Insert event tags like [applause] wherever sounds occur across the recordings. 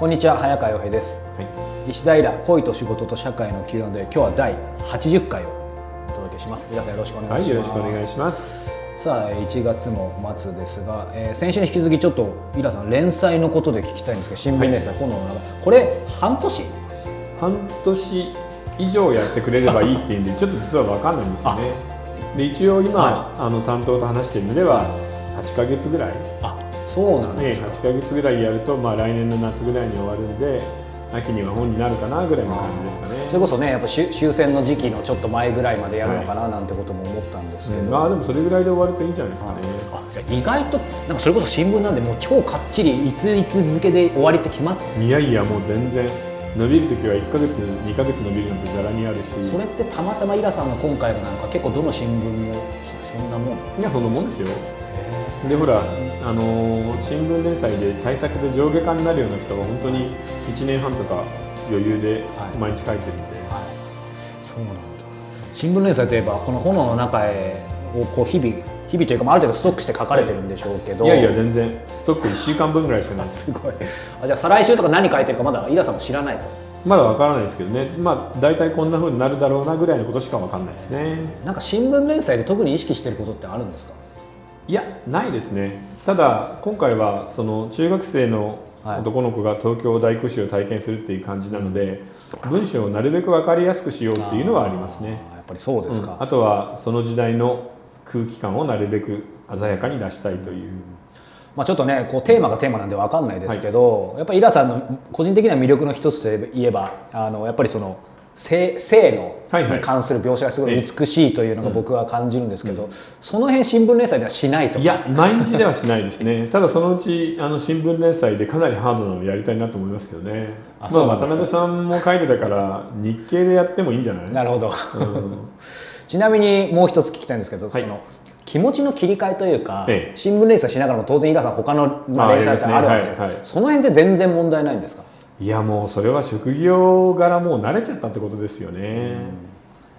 こんにちは早川洋平です、はい、石平恋と仕事と社会の Q&A 今日は第80回をお届けします。皆さんよろしくお願はいい、します、よろしくお願いします。さあ1月も末ですが、えー先週に引き続きちょっとイラさん連載のことで聞きたいんですけど新聞連載、炎の中。これ半年？半年以上やってくれればいいっていうんで、[laughs] ちょっと実は分かんないんですよね。で、一応今、はあの担当と話しているのでは、8ヶ月ぐらい、あそうなんね、ですか、8ヶ月ぐらいやると、まあ来年の夏ぐらいに終わるんで、秋には本になるかなぐらいの感じですかね。それこそねやっぱ終終戦の時期のちょっと前ぐらいまでやるのかななんてことも思ったんですけど、うんまあでもそれぐらいで終わるといいんじゃないですかね。あじゃあ意外となんかそれこそ新聞なんでもう超かっちりいついつ付けで終わりって決まっていやいやもう全然伸びるときは1ヶ月2ヶ月伸びるなんてざらにあるし。それってたまたまイラさんの今回のなんか結構どの新聞もそそんなもん。いやそんなもんですよでほら、あのー新聞連載で対策で上下巻になるような人は本当に1年半とか余裕ではい。毎日書いてるんで、はい。そうなんだ。新聞連載といえばこの炎の中へをこう日々日々というかまあある程度ストックして書かれてるんでしょうけど、いやいや全然。ストック1週間分ぐらいしかない。で [laughs] すすごい。あじゃあ再来週とか何書いてるかまだイラさんも知らないと。まだわからないですけどね。まあ大体こんな風になるだろうなぐらいのことしかわかんないですね。なんか新聞連載で特に意識してることってあるんですか？いやないですね。ただ今回はその中学生のはい。男の子が東京大空襲を体験するっていう感じなので、文章をなるべく分かりやすくしようっていうのはありますね。やっぱりそうですか、うん。あとはその時代の空気感をなるべく鮮やかに出したいという、まあ、ちょっとねこうテーマがテーマなんで分かんないですけど、やっぱりイラさんの個人的な魅力の一つといえばあのやっぱりその性性のに関する描写がすごい美しいというのが僕は感じるんですけど、その辺新聞連載ではしないと。いや毎日ではしないですね。ただそのうちあの新聞連載でかなりハードなのをやりたいなと思いますけどね。あまあ、渡辺さんも書いてたから日経でやってもいいんじゃない？なるほど。うん。[laughs] ちなみにもう一つ聞きたいんですけど、はい。その気持ちの切り替えというか、ええ。新聞連載しながらも当然イラさん他の連載ってあるわけです、はいはい。その辺で全然問題ないんですか？いやもうそれは職業柄もう慣れちゃったってことですよね、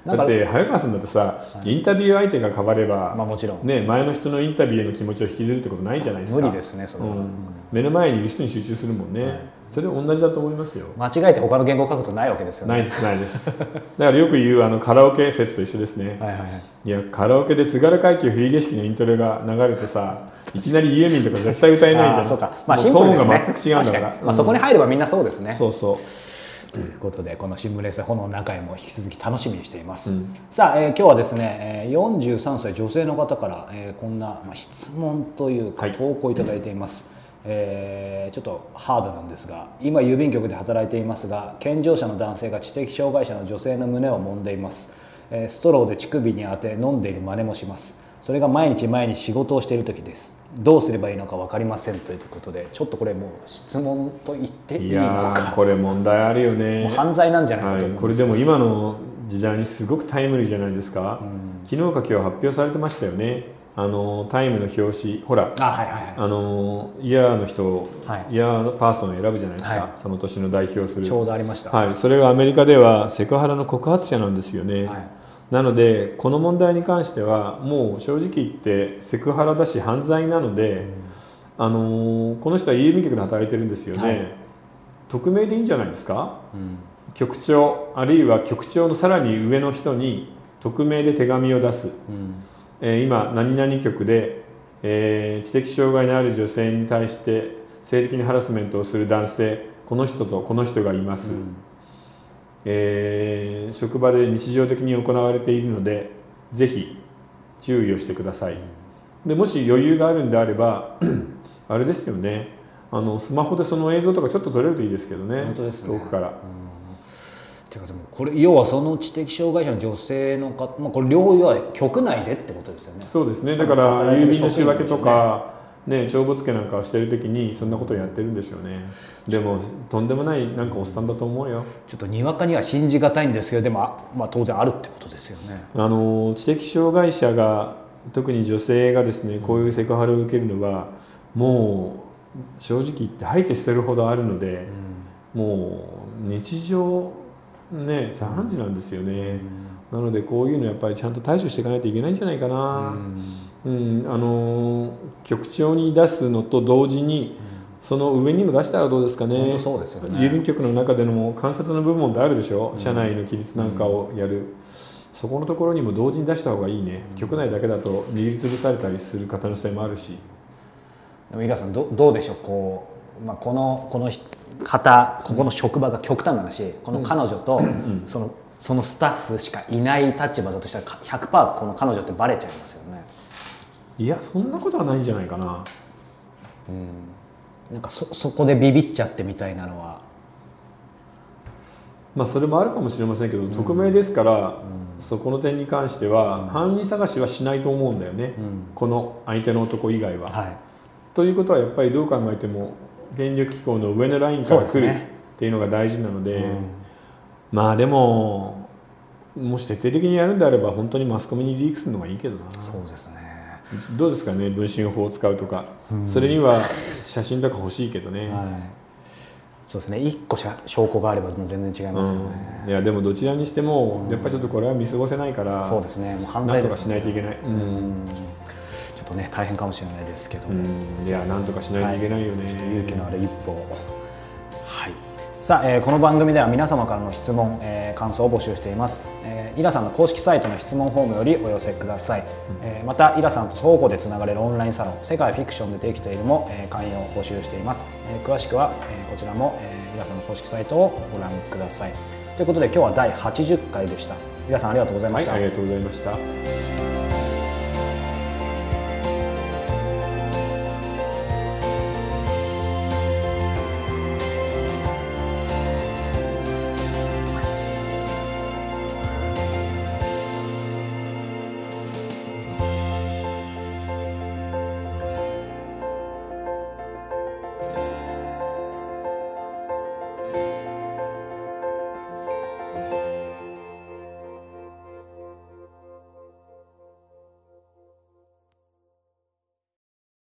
なんかだって早川さんだってさ、インタビュー相手が変われば、まあもちろん。ね、前の人のインタビューへの気持ちを引きずるってことないじゃないですか。無理ですねそれは、うん。目の前にいる人に集中するもんね、それ同じだと思いますよ。間違えて他の言語を書くとないわけですよね。ないですないです。だからよく言うあのカラオケ説と一緒ですね、はいはいはい。いやカラオケで津軽海峡冬景色のイントロが流れてさいきなりユーミンとか絶対歌えないじゃん。そうか。まあシンプルですね。全く違うんだから。まあ、そこに入ればみんなそうですね。そうそう。ということでこの新聞連載炎の中へも引き続き楽しみにしています、うん。さあ、えー今日はですね、えー43歳女性の方から、えーこんな、まあ、質問というかはい。投稿いただいています、えーちょっとハードなんですが今郵便局で働いていますが健常者の男性が知的障害者の女性の胸を揉んでいます、えーストローで乳首に当て飲んでいる真似もします。それが毎日毎日仕事をしている時ですどうすればいいのか分かりませんということでちょっとこれもう質問と言っていいのいやーかこれ問題あるよね。犯罪なんじゃないかとはい、これでも今の時代にすごくタイムリーじゃないですか、昨日か今日発表されてましたよね。あのタイムの表紙ほら。あはいはいはい。あのイヤーの人を、はい。イヤーパーソンを選ぶじゃないですか、はい。その年の代表する。ちょうどありました。はい、それがアメリカではセクハラの告発者なんですよね、はいなのでこの問題に関してはもう正直言ってセクハラだし犯罪なので、あのーこの人は郵便局で働いてるんですよね、はい。匿名でいいんじゃないですか？うん。局長あるいは局長のさらに上の人に匿名で手紙を出す、うん。えー今何々局で、えー知的障害のある女性に対して性的にハラスメントをする男性この人とこの人がいます、えー職場で日常的に行われているのでぜひ注意をしてください、でもし余裕があるんであれば [clears throat] あれですよね。あのスマホでその映像とかちょっと撮れるといいですけどね。ね。遠くから、ていうかでもこれ要はその知的障害者の女性の方、まあ、これ両方要は局内でってことですよね。そうですね。だから郵便の仕分けとか、ね、帳簿付けなんかをしてる時にそんなことをやってるんでしょうね。でもとんでもないなんかおっさんだと思うよ。ちょっとにわかには信じがたいんですけどでも、あまあ、当然あるってことですよね。あの知的障害者が特に女性がですねこういうセクハラを受けるのはもう正直言って吐いて捨てるほどあるので、もう日常ね3時なんですよね、なのでこういうのやっぱりちゃんと対処していかないといけないんじゃないかな、うんあの局長に出すのと同時にその上にも出したらどうですかね。本当そうですよね。郵便局の中でのも観察の部門ってあるでしょ、社内の規律なんかをやる、そこのところにも同時に出した方がいいね、局内だけだと握りつぶされたりする可能性もあるし。でも井川さんどどうでしょう？こう、まあ、このこのひ方ここの職場が極端な話この彼女と、そのそのスタッフしかいない立場だとしたらか100%この彼女ってバレちゃいますよねいやそんなことはないんじゃないかな。なんかそそこでビビっちゃってみたいなのは。まあそれもあるかもしれませんけど、匿名ですから、そこの点に関しては、犯人探しはしないと思うんだよね、この相手の男以外は。はい。ということはやっぱりどう考えても権力機構の上のラインから来るねっていうのが大事なのでうん。まあでももし徹底的にやるんであれば本当にマスコミにリークするのがいいけどな。そうですねどうですかね文春法を使うとか、それには写真とか欲しいけどね、はい。そうですね。一個しゃ証拠があればもう全然違いますよね、うん。いやでもどちらにしても、やっぱりちょっとこれは見過ごせないからそうですね。もう犯なんとかし罪ですねないといけない、うん。うんちょっとね大変かもしれないですけど。も、うん。いやなんとかしないといけないよね、ちょっと勇気のある一歩さあ、えーこの番組では皆様からの質問、えー感想を募集しています、えーイラさんの公式サイトの質問フォームよりお寄せください、えーまたイラさんと相互でつながれるオンラインサロン世界フィクションでできているも、えー会員を募集しています、えー詳しくは、えーこちらも、えーイラさんの公式サイトをご覧ください。ということで今日は第80回でした。イラさんありがとうございました、はいありがとうございました